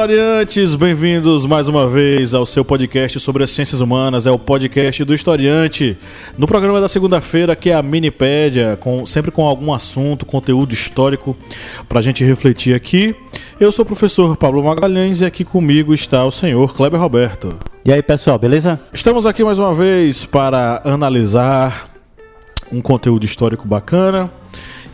Historiantes! Bem-vindos mais uma vez ao seu podcast sobre as ciências humanas. É o podcast do Historiante. No programa da segunda-feira, que é a Minipédia, com, sempre com algum assunto, conteúdo histórico para a gente refletir aqui. Eu sou o professor Pablo Magalhães e aqui comigo está o senhor Kleber Roberto. E aí, pessoal, beleza? Estamos aqui mais uma vez para analisar um conteúdo histórico bacana.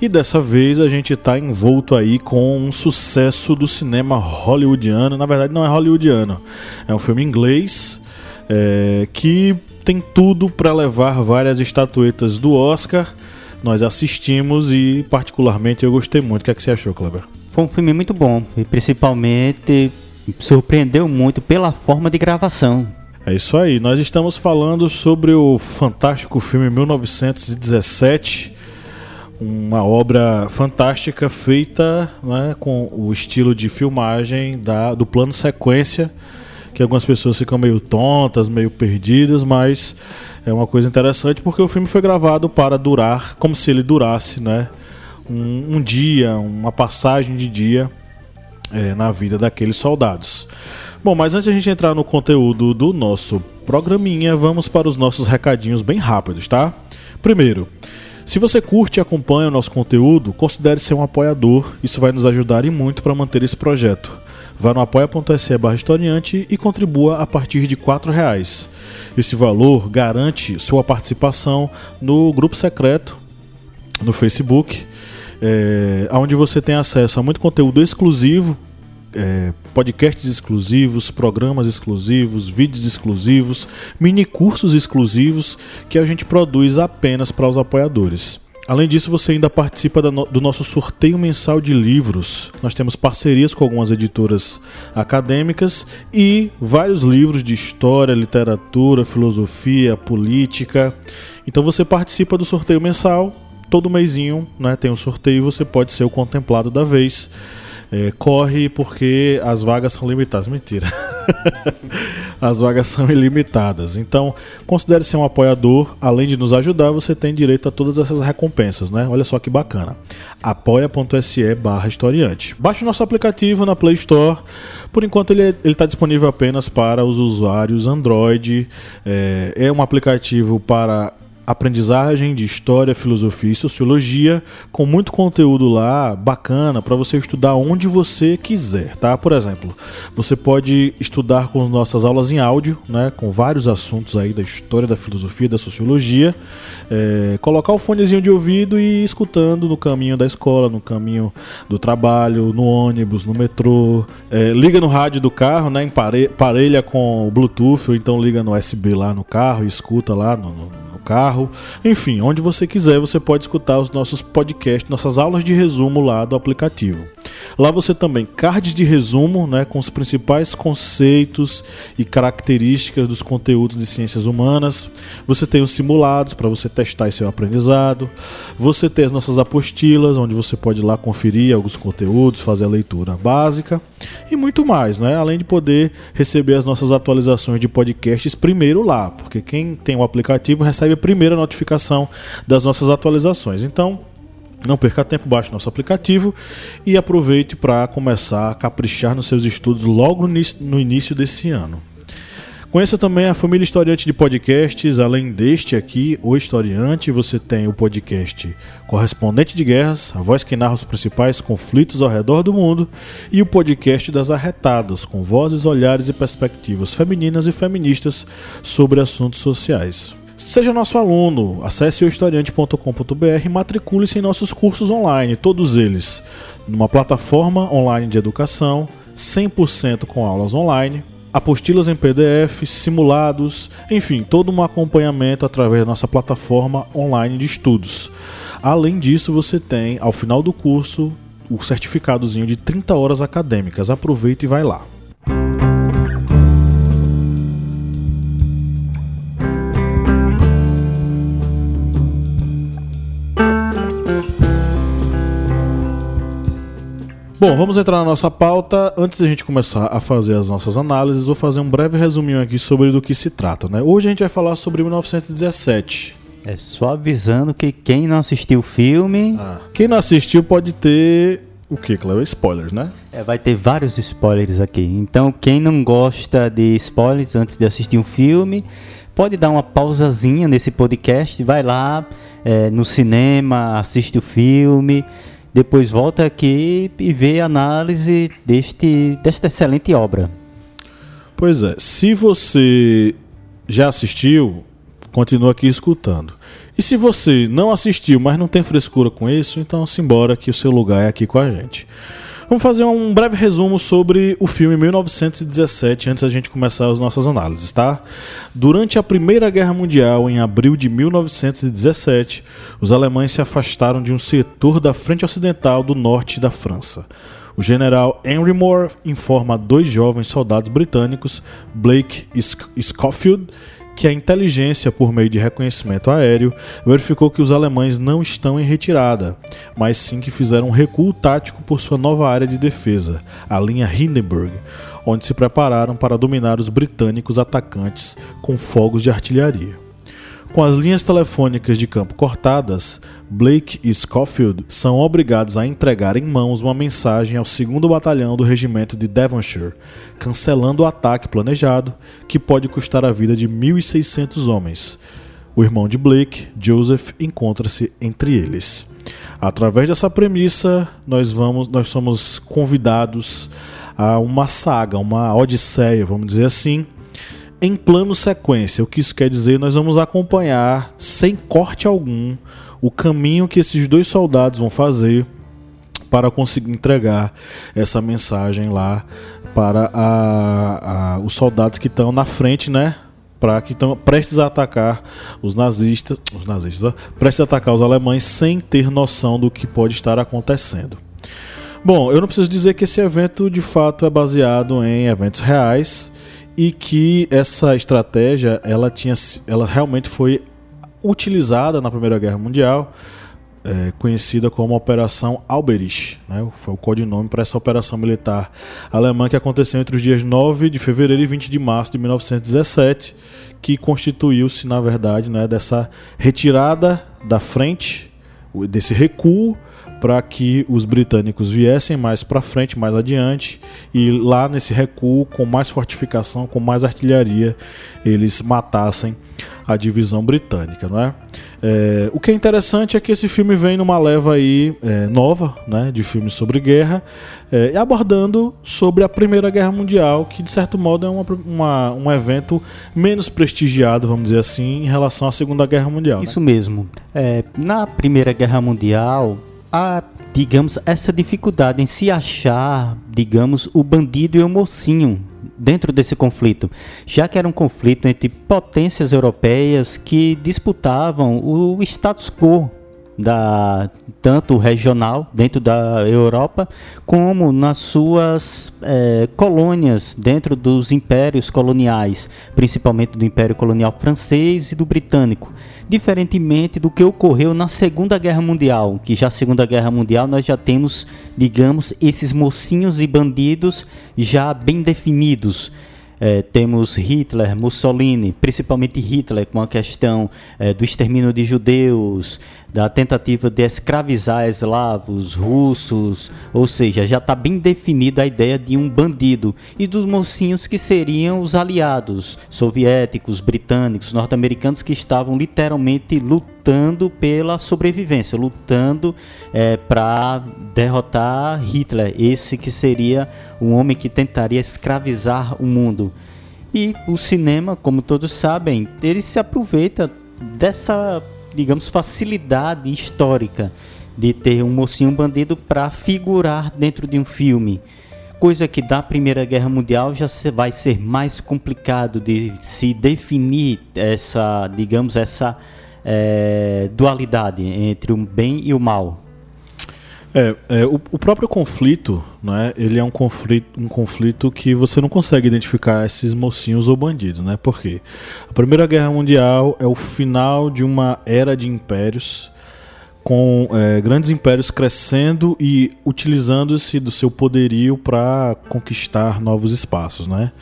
E dessa vez a gente está envolto aí com um sucesso do cinema hollywoodiano. Na verdade, não é hollywoodiano, é um filme inglês é, que tem tudo para levar várias estatuetas do Oscar. Nós assistimos e, particularmente, eu gostei muito. O que, é que você achou, Kleber? Foi um filme muito bom e, principalmente, surpreendeu muito pela forma de gravação. É isso aí, nós estamos falando sobre o fantástico filme 1917 uma obra fantástica feita né, com o estilo de filmagem da, do plano sequência, que algumas pessoas ficam meio tontas, meio perdidas, mas é uma coisa interessante porque o filme foi gravado para durar como se ele durasse né, um, um dia, uma passagem de dia é, na vida daqueles soldados. Bom, mas antes de a gente entrar no conteúdo do nosso programinha, vamos para os nossos recadinhos bem rápidos, tá? Primeiro, se você curte e acompanha o nosso conteúdo, considere ser um apoiador, isso vai nos ajudar e muito para manter esse projeto. Vá no apoia.se barra historiante e contribua a partir de R$ reais. Esse valor garante sua participação no grupo secreto no Facebook, é, onde você tem acesso a muito conteúdo exclusivo é, podcasts exclusivos, programas exclusivos, vídeos exclusivos, mini cursos exclusivos que a gente produz apenas para os apoiadores. Além disso, você ainda participa do nosso sorteio mensal de livros. Nós temos parcerias com algumas editoras acadêmicas e vários livros de história, literatura, filosofia, política. Então você participa do sorteio mensal. Todo mêsinho né, tem um sorteio e você pode ser o contemplado da vez. É, corre porque as vagas são limitadas. Mentira. as vagas são ilimitadas. Então, considere ser um apoiador. Além de nos ajudar, você tem direito a todas essas recompensas, né? Olha só que bacana. apoia.se barra historiante. Baixe nosso aplicativo na Play Store. Por enquanto, ele é, está disponível apenas para os usuários Android. É, é um aplicativo para aprendizagem de história, filosofia e sociologia, com muito conteúdo lá bacana para você estudar onde você quiser, tá? Por exemplo, você pode estudar com nossas aulas em áudio, né, com vários assuntos aí da história, da filosofia, da sociologia, é, colocar o fonezinho de ouvido e ir escutando no caminho da escola, no caminho do trabalho, no ônibus, no metrô, é, liga no rádio do carro, né, parelha com o Bluetooth ou então liga no USB lá no carro e escuta lá no, no carro, enfim, onde você quiser você pode escutar os nossos podcasts, nossas aulas de resumo lá do aplicativo. Lá você também cards de resumo, né, com os principais conceitos e características dos conteúdos de ciências humanas. Você tem os simulados para você testar seu aprendizado. Você tem as nossas apostilas, onde você pode ir lá conferir alguns conteúdos, fazer a leitura básica e muito mais, né? Além de poder receber as nossas atualizações de podcasts primeiro lá, porque quem tem o aplicativo recebe a primeira notificação das nossas atualizações. Então, não perca tempo, baixe nosso aplicativo e aproveite para começar a caprichar nos seus estudos logo no início desse ano. Conheça também a família Historiante de podcasts. Além deste aqui, o Historiante, você tem o podcast Correspondente de Guerras, a voz que narra os principais conflitos ao redor do mundo, e o podcast das Arretadas, com vozes, olhares e perspectivas femininas e feministas sobre assuntos sociais. Seja nosso aluno, acesse o historiante.com.br e matricule-se em nossos cursos online, todos eles, numa plataforma online de educação, 100% com aulas online, apostilas em PDF, simulados, enfim, todo um acompanhamento através da nossa plataforma online de estudos. Além disso, você tem, ao final do curso, o certificadozinho de 30 horas acadêmicas. Aproveita e vai lá. Bom, vamos entrar na nossa pauta. Antes da gente começar a fazer as nossas análises, vou fazer um breve resuminho aqui sobre do que se trata. Né? Hoje a gente vai falar sobre 1917. É só avisando que quem não assistiu o filme. Ah. Quem não assistiu pode ter. O que, Cleo? Spoilers, né? É, vai ter vários spoilers aqui. Então, quem não gosta de spoilers antes de assistir um filme, pode dar uma pausazinha nesse podcast, vai lá é, no cinema, assiste o filme depois volta aqui e vê a análise deste, desta excelente obra. Pois é, se você já assistiu, continua aqui escutando. E se você não assistiu, mas não tem frescura com isso, então simbora que o seu lugar é aqui com a gente. Vamos fazer um breve resumo sobre o filme 1917 antes da gente começar as nossas análises, tá? Durante a Primeira Guerra Mundial, em abril de 1917, os alemães se afastaram de um setor da frente ocidental do norte da França. O general Henry Moore informa dois jovens soldados britânicos, Blake e Schofield, que a inteligência, por meio de reconhecimento aéreo, verificou que os alemães não estão em retirada, mas sim que fizeram um recuo tático por sua nova área de defesa, a linha Hindenburg, onde se prepararam para dominar os britânicos atacantes com fogos de artilharia. Com as linhas telefônicas de campo cortadas, Blake e Schofield são obrigados a entregar em mãos uma mensagem ao 2 Batalhão do Regimento de Devonshire, cancelando o ataque planejado, que pode custar a vida de 1.600 homens. O irmão de Blake, Joseph, encontra-se entre eles. Através dessa premissa, nós vamos, nós somos convidados a uma saga, uma odisseia, vamos dizer assim, em plano sequência. O que isso quer dizer? Nós vamos acompanhar, sem corte algum, o caminho que esses dois soldados vão fazer para conseguir entregar essa mensagem lá para a, a, os soldados que estão na frente, né? Para que estão prestes a atacar os nazistas, os nazistas, prestes a atacar os alemães sem ter noção do que pode estar acontecendo. Bom, eu não preciso dizer que esse evento de fato é baseado em eventos reais e que essa estratégia ela tinha ela realmente foi utilizada na Primeira Guerra Mundial é, conhecida como Operação Alberich, né? foi o codinome para essa operação militar alemã que aconteceu entre os dias 9 de fevereiro e 20 de março de 1917, que constituiu-se, na verdade, né, dessa retirada da frente, desse recuo para que os britânicos viessem mais para frente, mais adiante, e lá nesse recuo, com mais fortificação, com mais artilharia, eles matassem a divisão britânica, não é? é? o que é interessante é que esse filme vem numa leva aí é, nova, né, de filmes sobre guerra, é, abordando sobre a Primeira Guerra Mundial, que de certo modo é uma, uma, um evento menos prestigiado, vamos dizer assim, em relação à Segunda Guerra Mundial. Isso né? mesmo. É, na Primeira Guerra Mundial, a, digamos, essa dificuldade em se achar, digamos, o bandido e o mocinho dentro desse conflito, já que era um conflito entre potências europeias que disputavam o status quo da tanto regional dentro da Europa como nas suas é, colônias dentro dos impérios coloniais, principalmente do Império Colonial Francês e do Britânico diferentemente do que ocorreu na Segunda Guerra Mundial, que já Segunda Guerra Mundial nós já temos, digamos, esses mocinhos e bandidos já bem definidos. É, temos Hitler, Mussolini, principalmente Hitler, com a questão é, do extermínio de judeus, da tentativa de escravizar eslavos, russos, ou seja, já está bem definida a ideia de um bandido e dos mocinhos que seriam os aliados soviéticos, britânicos, norte-americanos que estavam literalmente lutando pela sobrevivência, lutando é, para derrotar Hitler, esse que seria um homem que tentaria escravizar o mundo. E o cinema, como todos sabem, ele se aproveita dessa digamos, facilidade histórica de ter um mocinho bandido para figurar dentro de um filme. Coisa que da Primeira Guerra Mundial já vai ser mais complicado de se definir essa, digamos, essa é, dualidade entre o bem e o mal. É, é o, o, próprio conflito, né? Ele é um conflito, um conflito que você não consegue identificar esses mocinhos ou bandidos, né? Por quê? A Primeira Guerra Mundial é o final de uma era de impérios com é, grandes impérios crescendo e utilizando-se do seu poderio para conquistar novos espaços, né?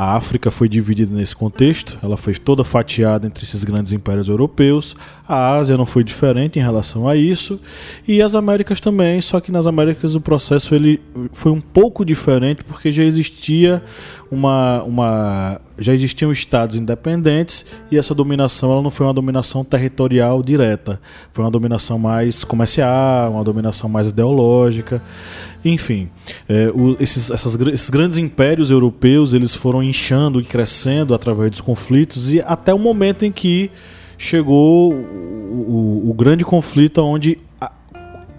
A África foi dividida nesse contexto, ela foi toda fatiada entre esses grandes impérios europeus. A Ásia não foi diferente em relação a isso, e as Américas também, só que nas Américas o processo ele foi um pouco diferente porque já existia uma, uma já existiam estados independentes e essa dominação ela não foi uma dominação territorial direta, foi uma dominação mais comercial, uma dominação mais ideológica. Enfim, é, o, esses, essas, esses grandes impérios europeus eles foram inchando e crescendo através dos conflitos e até o momento em que chegou o, o, o grande conflito onde a,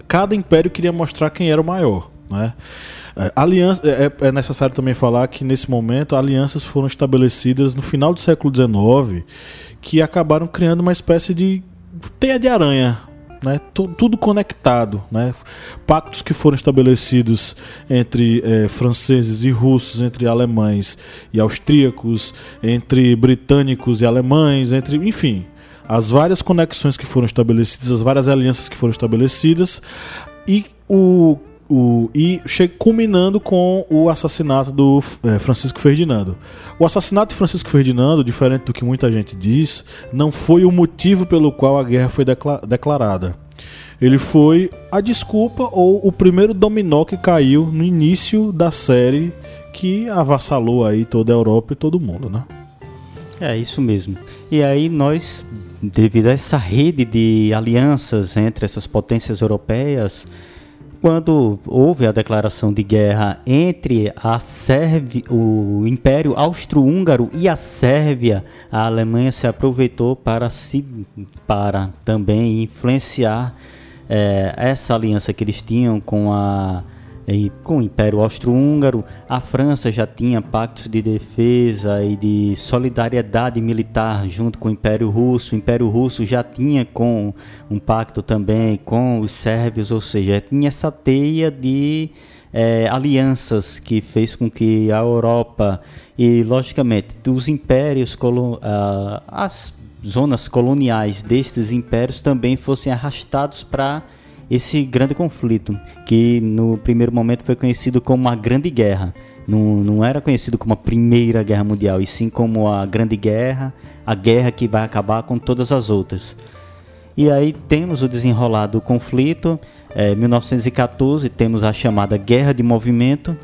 cada império queria mostrar quem era o maior. Né? É, aliança, é, é, é, necessário também falar que nesse momento alianças foram estabelecidas no final do século XIX que acabaram criando uma espécie de teia de aranha né, tudo conectado, né, pactos que foram estabelecidos entre é, franceses e russos, entre alemães e austríacos, entre britânicos e alemães, entre, enfim, as várias conexões que foram estabelecidas, as várias alianças que foram estabelecidas e o o, e culminando com o assassinato do é, Francisco Ferdinando. O assassinato de Francisco Ferdinando, diferente do que muita gente diz, não foi o motivo pelo qual a guerra foi declarada. Ele foi a desculpa ou o primeiro dominó que caiu no início da série que avassalou aí toda a Europa e todo mundo, né? É isso mesmo. E aí nós, devido a essa rede de alianças entre essas potências europeias, quando houve a declaração de guerra entre a Sérvia, o Império Austro-Húngaro e a Sérvia, a Alemanha se aproveitou para se para também influenciar é, essa aliança que eles tinham com a e com o Império Austro-Húngaro, a França já tinha pactos de defesa e de solidariedade militar junto com o Império Russo. O Império Russo já tinha com um pacto também com os sérvios, ou seja, tinha essa teia de é, alianças que fez com que a Europa e, logicamente, dos impérios, as zonas coloniais destes impérios também fossem arrastados para esse grande conflito, que no primeiro momento foi conhecido como a Grande Guerra. Não, não era conhecido como a Primeira Guerra Mundial, e sim como a Grande Guerra, a guerra que vai acabar com todas as outras. E aí temos o desenrolar do conflito. Em é, 1914 temos a chamada Guerra de Movimento,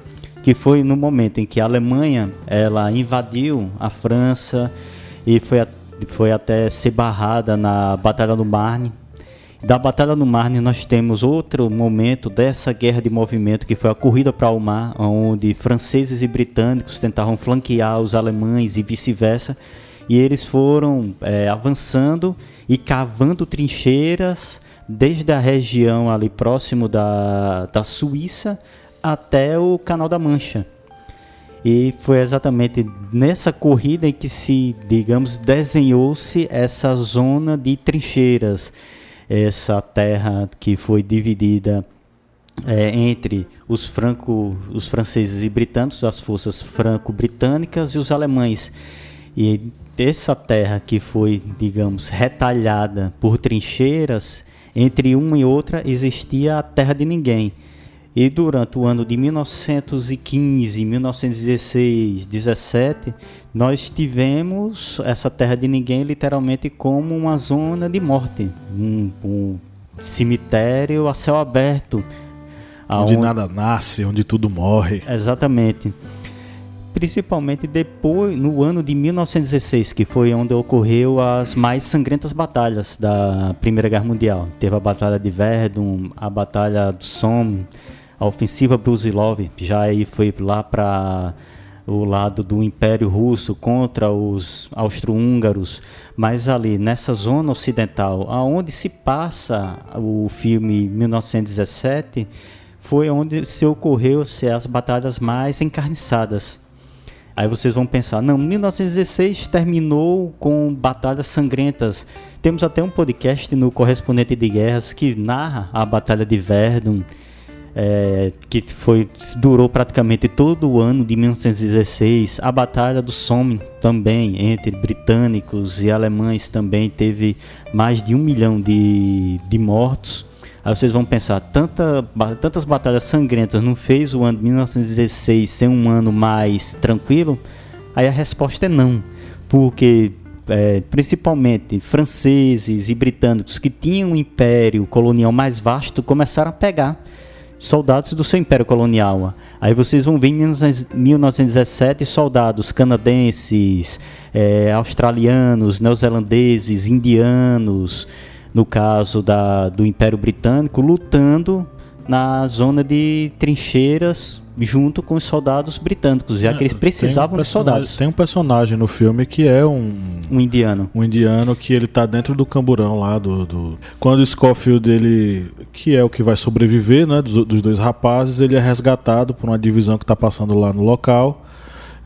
que foi no momento em que a Alemanha ela invadiu a França e foi, a, foi até ser barrada na Batalha do Marne, da Batalha no Marne, nós temos outro momento dessa guerra de movimento que foi a corrida para o mar, onde franceses e britânicos tentavam flanquear os alemães e vice-versa. E eles foram é, avançando e cavando trincheiras desde a região ali próximo da, da Suíça até o Canal da Mancha. E foi exatamente nessa corrida em que se, digamos, desenhou-se essa zona de trincheiras essa terra que foi dividida é, entre os, franco, os franceses e britânicos, as forças franco-britânicas e os alemães. E essa terra que foi, digamos, retalhada por trincheiras, entre uma e outra existia a terra de ninguém. E durante o ano de 1915, 1916, 17, nós tivemos essa terra de ninguém literalmente como uma zona de morte, um, um cemitério a céu aberto. Onde aonde... nada nasce, onde tudo morre. Exatamente. Principalmente depois, no ano de 1916, que foi onde ocorreu as mais sangrentas batalhas da Primeira Guerra Mundial. Teve a Batalha de Verdun, a Batalha do Somme, a ofensiva Brusilov já aí foi lá para o lado do Império Russo contra os austro-húngaros, mas ali nessa zona ocidental, aonde se passa o filme 1917, foi onde se ocorreu -se as batalhas mais encarniçadas. Aí vocês vão pensar, não, 1916 terminou com batalhas sangrentas. Temos até um podcast no Correspondente de Guerras que narra a Batalha de Verdun é, que foi durou praticamente todo o ano de 1916. A Batalha do Somme também, entre britânicos e alemães, também teve mais de um milhão de, de mortos. Aí vocês vão pensar, tanta, tantas batalhas sangrentas não fez o ano de 1916 ser um ano mais tranquilo? Aí a resposta é não, porque é, principalmente franceses e britânicos que tinham um império colonial mais vasto começaram a pegar soldados do seu império colonial. Aí vocês vão ver em 1917 soldados canadenses, é, australianos, neozelandeses, indianos, no caso da, do Império Britânico, lutando na zona de trincheiras junto com os soldados britânicos, já que eles precisavam um de soldados. Tem um personagem no filme que é um um indiano. Um indiano que ele tá dentro do camburão lá do, do... quando o Scofield ele que é o que vai sobreviver, né, dos, dos dois rapazes, ele é resgatado por uma divisão que tá passando lá no local.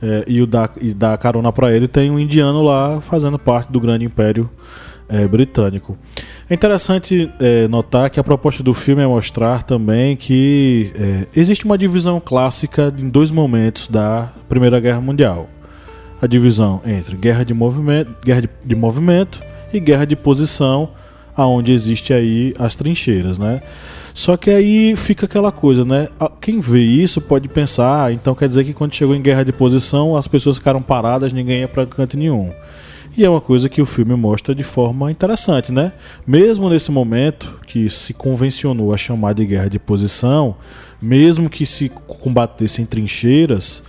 É, e o dá, e dá carona para ele tem um indiano lá fazendo parte do grande império é, britânico. É interessante é, notar que a proposta do filme é mostrar também que é, existe uma divisão clássica em dois momentos da Primeira Guerra Mundial. A divisão entre guerra de movimento, guerra de, de movimento e guerra de posição, aonde existe aí as trincheiras, né? Só que aí fica aquela coisa, né? Quem vê isso pode pensar, ah, então quer dizer que quando chegou em guerra de posição as pessoas ficaram paradas, ninguém ia para canto nenhum. E é uma coisa que o filme mostra de forma interessante, né? Mesmo nesse momento que se convencionou a chamar de guerra de posição, mesmo que se combatessem trincheiras,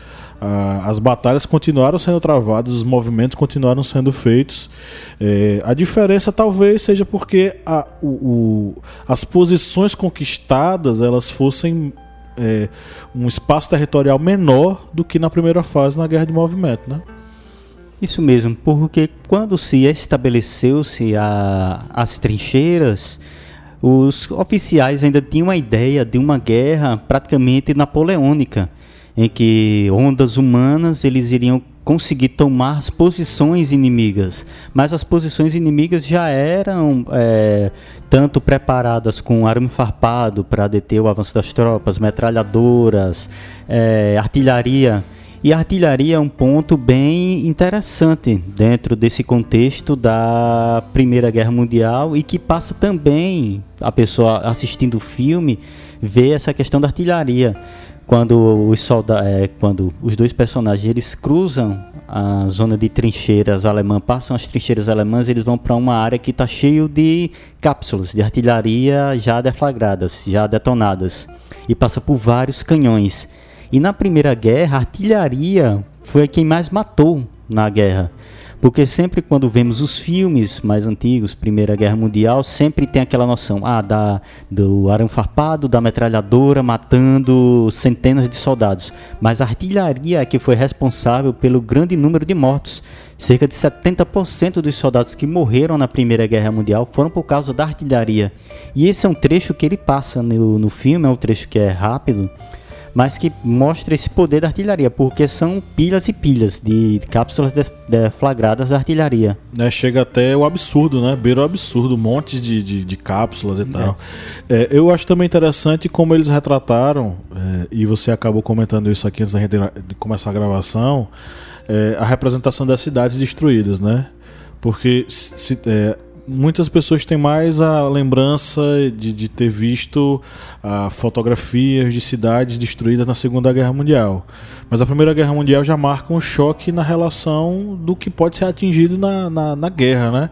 as batalhas continuaram sendo travadas, os movimentos continuaram sendo feitos. É, a diferença talvez seja porque a, o, o, as posições conquistadas elas fossem é, um espaço territorial menor do que na primeira fase na guerra de movimento, né? Isso mesmo, porque quando se estabeleceu-se as trincheiras, os oficiais ainda tinham a ideia de uma guerra praticamente napoleônica, em que ondas humanas eles iriam conseguir tomar as posições inimigas, mas as posições inimigas já eram é, tanto preparadas com arame farpado para deter o avanço das tropas, metralhadoras, é, artilharia e a artilharia é um ponto bem interessante dentro desse contexto da Primeira Guerra Mundial e que passa também a pessoa assistindo o filme ver essa questão da artilharia quando os soldados, é, quando os dois personagens eles cruzam a zona de trincheiras alemã, passam as trincheiras alemãs, eles vão para uma área que está cheio de cápsulas de artilharia já deflagradas, já detonadas e passa por vários canhões. E na Primeira Guerra, a artilharia foi quem mais matou na guerra. Porque sempre quando vemos os filmes mais antigos, Primeira Guerra Mundial, sempre tem aquela noção ah, da, do arame farpado, da metralhadora matando centenas de soldados. Mas a artilharia é que foi responsável pelo grande número de mortos. Cerca de 70% dos soldados que morreram na Primeira Guerra Mundial foram por causa da artilharia. E esse é um trecho que ele passa no, no filme, é um trecho que é rápido, mas que mostra esse poder da artilharia, porque são pilhas e pilhas de, cápsulas deflagradas da artilharia. É, chega até o absurdo, né? Beira o absurdo, montes de, de, de cápsulas e é. tal. É, eu acho também interessante como eles retrataram, é, e você acabou comentando isso aqui antes da gente de começar a gravação, é, a representação das cidades destruídas, né? Porque se, é, muitas pessoas têm mais a lembrança de, de ter visto ah, fotografias de cidades destruídas na Segunda Guerra Mundial. Mas a Primeira Guerra Mundial já marca um choque na relação do que pode ser atingido na, na, na guerra, né?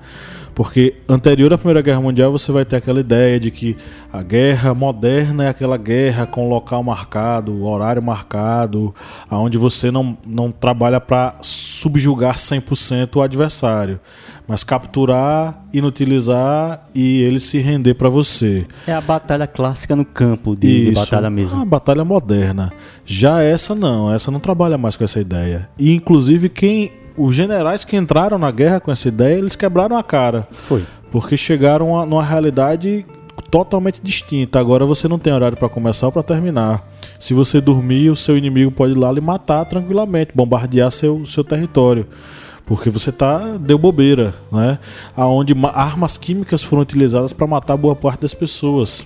Porque anterior à Primeira Guerra Mundial você vai ter aquela ideia de que a guerra moderna é aquela guerra com local marcado, horário marcado, aonde você não, não trabalha para subjugar 100% o adversário, mas capturar, inutilizar e ele se render para você. É a batalha clássica no campo de, Isso, de batalha mesmo. A batalha moderna. Já essa não, essa não trabalha mais com essa ideia. E inclusive quem os generais que entraram na guerra com essa ideia, eles quebraram a cara. Foi. Porque chegaram a, numa realidade totalmente distinta. Agora você não tem horário para começar ou para terminar. Se você dormir, o seu inimigo pode ir lá lhe matar tranquilamente, bombardear seu, seu território. Porque você tá deu bobeira, né? Aonde armas químicas foram utilizadas para matar boa parte das pessoas.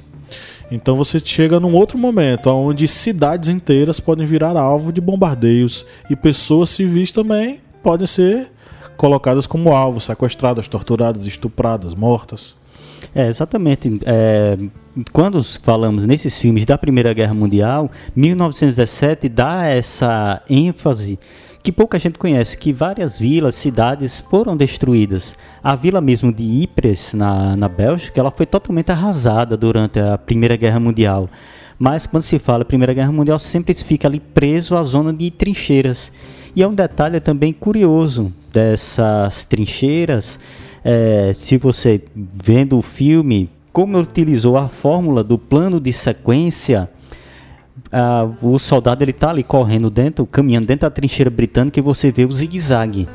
Então você chega num outro momento onde cidades inteiras podem virar alvo de bombardeios e pessoas civis também podem ser colocadas como alvo, sequestradas, torturadas, estupradas, mortas. É, exatamente. É, quando falamos nesses filmes da Primeira Guerra Mundial, 1917 dá essa ênfase que pouca gente conhece, que várias vilas, cidades foram destruídas. A vila mesmo de Ypres, na, na Bélgica, ela foi totalmente arrasada durante a Primeira Guerra Mundial. Mas quando se fala Primeira Guerra Mundial, sempre se fica ali preso à zona de trincheiras. E é um detalhe também curioso dessas trincheiras, é, se você vendo o filme, como utilizou a fórmula do plano de sequência, ah, o soldado ele está ali correndo dentro, caminhando dentro da trincheira britânica e você vê o zigue-zague.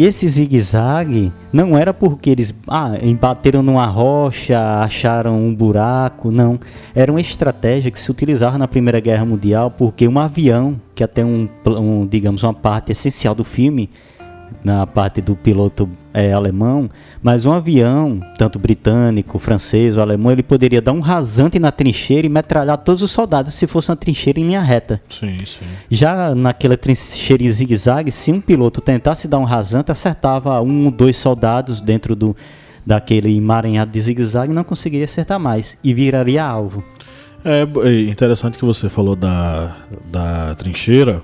E esse zigue-zague não era porque eles ah, embateram numa rocha, acharam um buraco, não. Era uma estratégia que se utilizava na Primeira Guerra Mundial porque um avião, que até um, um digamos uma parte essencial do filme, na parte do piloto é, alemão, mas um avião, tanto britânico, francês ou alemão, ele poderia dar um rasante na trincheira e metralhar todos os soldados se fosse uma trincheira em linha reta. Sim, sim. Já naquela trincheira em zigue-zague, se um piloto tentasse dar um rasante, acertava um ou dois soldados dentro do, daquele emaranhado de zigue-zague e não conseguiria acertar mais e viraria alvo. É, é interessante que você falou da, da trincheira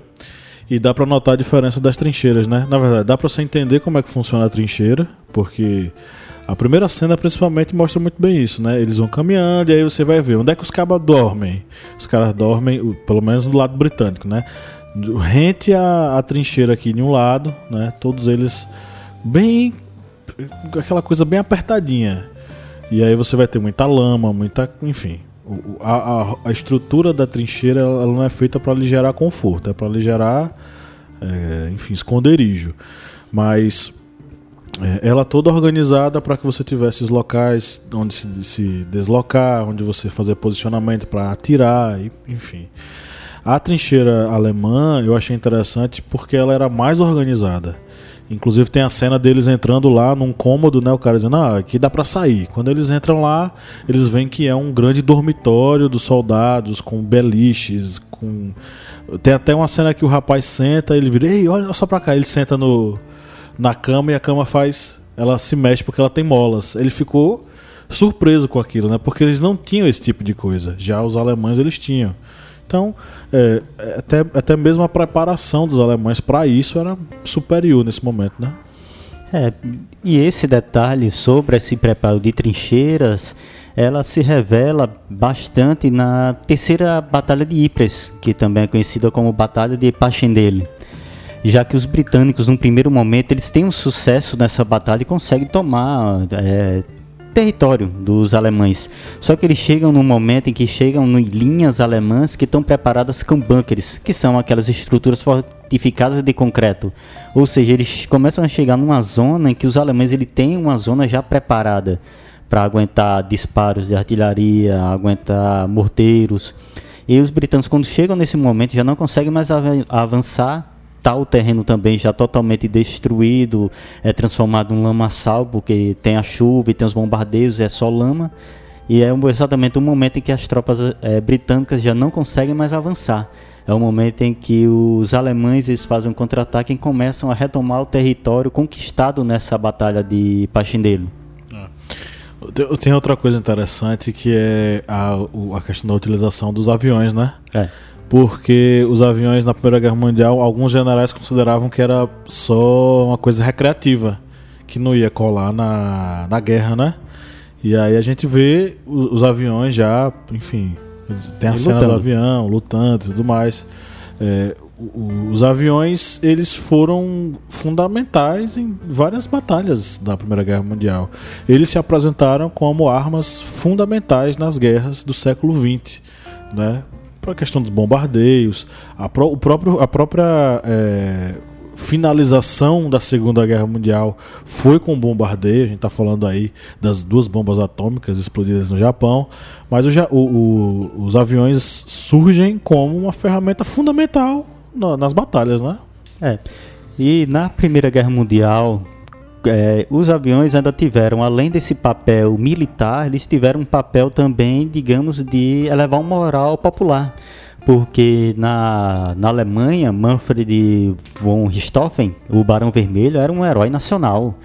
e dá para notar a diferença das trincheiras, né? Na verdade, dá para você entender como é que funciona a trincheira, porque a primeira cena principalmente mostra muito bem isso, né? Eles vão caminhando e aí você vai ver onde é que os cabas dormem. Os caras dormem, pelo menos do lado britânico, né? Rente a, a trincheira aqui de um lado, né? Todos eles bem aquela coisa bem apertadinha. E aí você vai ter muita lama, muita, enfim, a, a, a, estrutura da trincheira ela não é feita para lhe gerar conforto, é para lhe gerar, é, enfim, esconderijo. Mas é, ela toda organizada para que você tivesse os locais onde se, se deslocar, onde você fazer posicionamento para atirar, enfim. A trincheira alemã eu achei interessante porque ela era mais organizada. Inclusive tem a cena deles entrando lá num cômodo, né? O cara dizendo, ah, aqui dá para sair. Quando eles entram lá, eles veem que é um grande dormitório dos soldados, com beliches, com. Tem até uma cena que o rapaz senta, ele vira, ei, olha só pra cá. Ele senta no, na cama e a cama faz. Ela se mexe porque ela tem molas. Ele ficou surpreso com aquilo, né? Porque eles não tinham esse tipo de coisa. Já os alemães eles tinham. Então, é, até, até mesmo a preparação dos alemães para isso era superior nesse momento, né? É, e esse detalhe sobre esse preparo de trincheiras, ela se revela bastante na terceira Batalha de Ypres, que também é conhecida como Batalha de Passchendaele. Já que os britânicos, num primeiro momento, eles têm um sucesso nessa batalha e conseguem tomar é, território dos alemães. Só que eles chegam num momento em que chegam em linhas alemãs que estão preparadas com bunkers, que são aquelas estruturas fortificadas de concreto. Ou seja, eles começam a chegar numa zona em que os alemães ele têm uma zona já preparada para aguentar disparos de artilharia, aguentar morteiros. E os britânicos, quando chegam nesse momento, já não conseguem mais avançar está o terreno também já totalmente destruído, é transformado em lamaçal, porque tem a chuva e tem os bombardeios, é só lama. E é exatamente o momento em que as tropas é, britânicas já não conseguem mais avançar. É o momento em que os alemães eles fazem um contra-ataque e começam a retomar o território conquistado nessa batalha de Passchendaele. É. Tem outra coisa interessante que é a, a questão da utilização dos aviões, né? É porque os aviões na Primeira Guerra Mundial, alguns generais consideravam que era só uma coisa recreativa, que não ia colar na, na guerra, né? E aí a gente vê os, os aviões já, enfim, tem a e cena lutando. do avião, lutando e tudo mais. É, os aviões eles foram fundamentais em várias batalhas da Primeira Guerra Mundial. Eles se apresentaram como armas fundamentais nas guerras do século XX, né? Para a questão dos bombardeios, a, o próprio, a própria é, finalização da Segunda Guerra Mundial foi com bombardeio. A gente está falando aí das duas bombas atômicas explodidas no Japão, mas o, o, os aviões surgem como uma ferramenta fundamental nas batalhas, né? É. E na Primeira Guerra Mundial, é, os aviões ainda tiveram, além desse papel militar, eles tiveram um papel também, digamos, de elevar o moral popular. Porque na, na Alemanha, Manfred von Richthofen, o Barão Vermelho, era um herói nacional.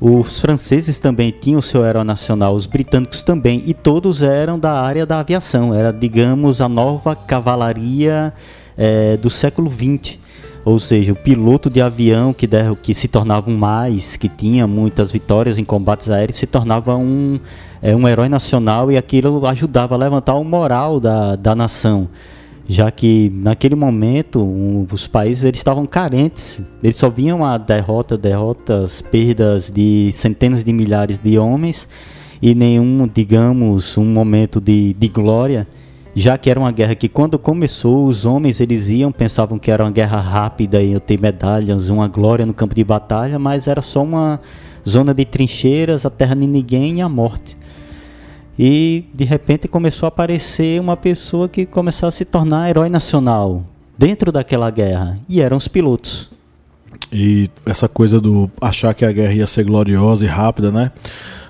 Os franceses também tinham seu herói nacional, os britânicos também, e todos eram da área da aviação. Era, digamos, a nova cavalaria é, do século XX ou seja, o piloto de avião que, der, que se tornava um mais, que tinha muitas vitórias em combates aéreos, se tornava um, é, um herói nacional e aquilo ajudava a levantar o moral da, da nação. Já que naquele momento um, os países eles estavam carentes, eles só vinham a derrota, derrotas, perdas de centenas de milhares de homens e nenhum, digamos, um momento de, de glória já que era uma guerra que quando começou os homens eles iam pensavam que era uma guerra rápida e ter medalhas, uma glória no campo de batalha, mas era só uma zona de trincheiras, a terra de ninguém e a morte. E de repente começou a aparecer uma pessoa que começou a se tornar herói nacional dentro daquela guerra e eram os pilotos. E essa coisa do achar que a guerra ia ser gloriosa e rápida, né?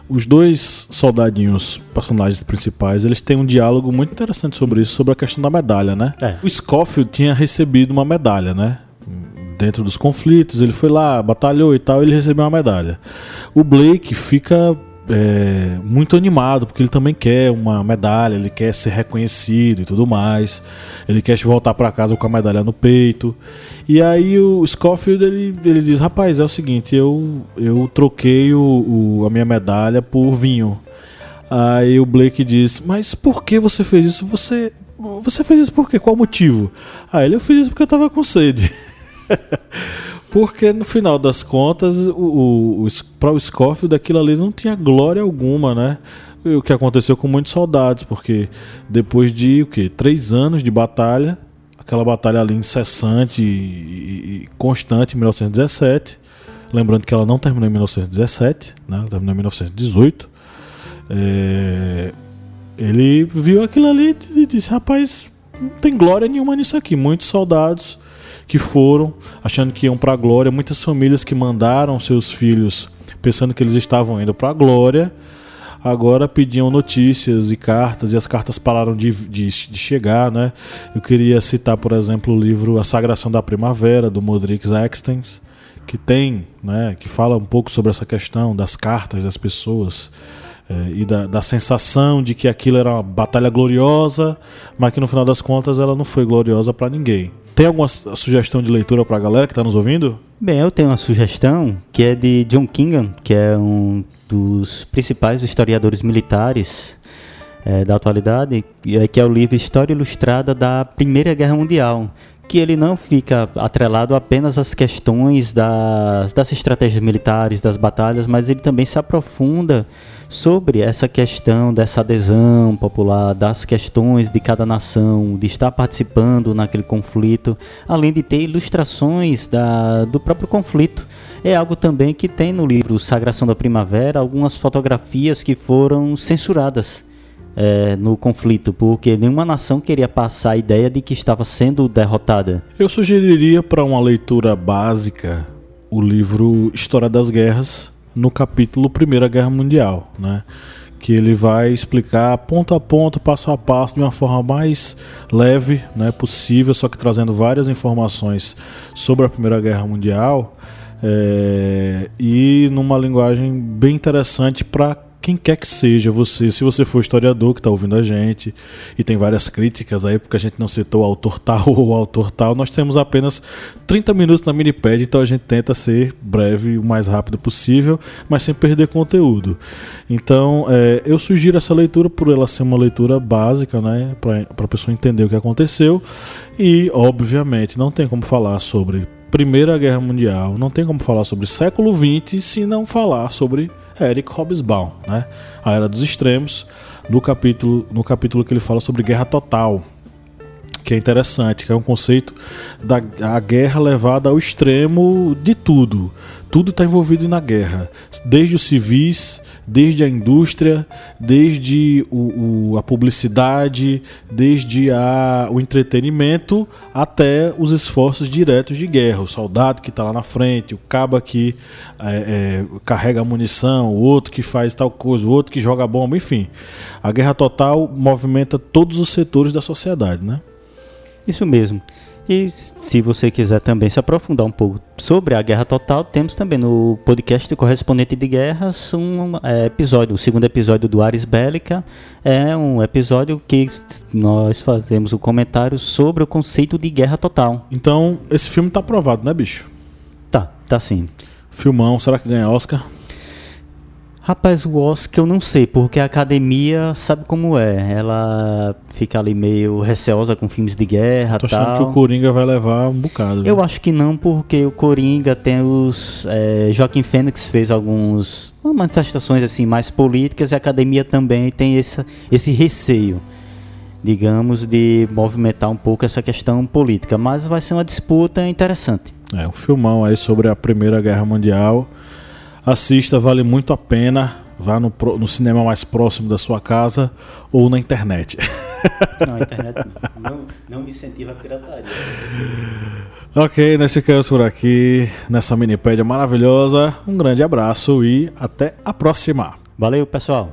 Os dois soldadinhos, personagens principais, eles têm um diálogo muito interessante sobre isso, sobre a questão da medalha, né? É. O Scofield tinha recebido uma medalha, né? Dentro dos conflitos, ele foi lá, batalhou e tal, ele recebeu uma medalha. O Blake fica é, muito animado, porque ele também quer uma medalha, ele quer ser reconhecido e tudo mais. Ele quer voltar para casa com a medalha no peito. E aí o Scofield ele, ele diz: Rapaz, é o seguinte, eu, eu troquei o, o, a minha medalha por vinho. Aí o Blake diz: Mas por que você fez isso? Você, você fez isso por quê? Qual o motivo? Aí ele: Eu fiz isso porque eu tava com sede. Porque no final das contas, o, o, o, para o Scofield aquilo ali não tinha glória alguma, né? O que aconteceu com muitos soldados, porque depois de o quê? Três anos de batalha, aquela batalha ali incessante e, e constante em 1917. Lembrando que ela não terminou em 1917, né? ela terminou em 1918. É, ele viu aquilo ali e disse: Rapaz, não tem glória nenhuma nisso aqui. Muitos soldados que foram achando que iam para a glória, muitas famílias que mandaram seus filhos pensando que eles estavam indo para a glória, agora pediam notícias e cartas, e as cartas pararam de, de, de, chegar. Né? Eu queria citar, por exemplo, o livro A Sagração da Primavera, do Modrix Extens, que tem, né, que fala um pouco sobre essa questão das cartas das pessoas. É, e da, da sensação de que aquilo era uma batalha gloriosa, mas que no final das contas ela não foi gloriosa para ninguém. Tem alguma sugestão de leitura para a galera que está nos ouvindo? Bem, eu tenho uma sugestão que é de John Kingham, que é um dos principais historiadores militares é, da atualidade, é, que é o livro História Ilustrada da Primeira Guerra Mundial, que ele não fica atrelado apenas às questões das, das estratégias militares, das batalhas, mas ele também se aprofunda sobre essa questão dessa adesão popular, das questões de cada nação, de estar participando naquele conflito, além de ter ilustrações da, do próprio conflito. É algo também que tem no livro Sagração da Primavera algumas fotografias que foram censuradas é, no conflito, porque nenhuma nação queria passar a ideia de que estava sendo derrotada. Eu sugeriria para uma leitura básica o livro História das Guerras, no capítulo Primeira Guerra Mundial, né? que ele vai explicar ponto a ponto, passo a passo, de uma forma mais leve né, possível, só que trazendo várias informações sobre a Primeira Guerra Mundial é, e numa linguagem bem interessante para quem quer que seja você, se você for historiador que está ouvindo a gente, e tem várias críticas aí, porque a gente não citou o autor tal ou autor tal, nós temos apenas 30 minutos na minipad, então a gente tenta ser breve o mais rápido possível, mas sem perder conteúdo. Então, é, eu sugiro essa leitura por ela ser uma leitura básica, né, para a pessoa entender o que aconteceu, e, obviamente, não tem como falar sobre Primeira Guerra Mundial, não tem como falar sobre século XX se não falar sobre Eric Hobsbawm, né? A Era dos Extremos, no capítulo, no capítulo que ele fala sobre guerra total, que é interessante, que é um conceito da a guerra levada ao extremo de tudo. tudo está envolvido na guerra, desde os civis, desde a indústria, desde o, o, a publicidade, desde a, o entretenimento até os esforços diretos de guerra. O soldado que está lá na frente, o caba que é, é, carrega munição, o outro que faz tal coisa, o outro que joga bomba, enfim. A guerra total movimenta todos os setores da sociedade, né? Isso mesmo. E se você quiser também se aprofundar um pouco sobre a Guerra Total, temos também no podcast Correspondente de Guerras um é, episódio, o segundo episódio do Ares Bélica. É um episódio que nós fazemos o um comentário sobre o conceito de guerra total. Então, esse filme tá aprovado, né, bicho? Tá, tá sim. Filmão, será que ganha Oscar? Rapaz, o Oscar eu não sei, porque a academia sabe como é. Ela fica ali meio receosa com filmes de guerra Tô tal. achando que o Coringa vai levar um bocado. Eu viu? acho que não, porque o Coringa tem os. É, Joaquim Fênix fez algumas manifestações assim mais políticas e a academia também tem esse, esse receio, digamos, de movimentar um pouco essa questão política. Mas vai ser uma disputa interessante. É, um filmão aí sobre a Primeira Guerra Mundial. Assista, vale muito a pena. Vá no, no cinema mais próximo da sua casa ou na internet. Não, a internet não. Não, não me incentiva a pirataria. Ok, nós ficamos por aqui nessa minipédia maravilhosa. Um grande abraço e até a próxima. Valeu, pessoal.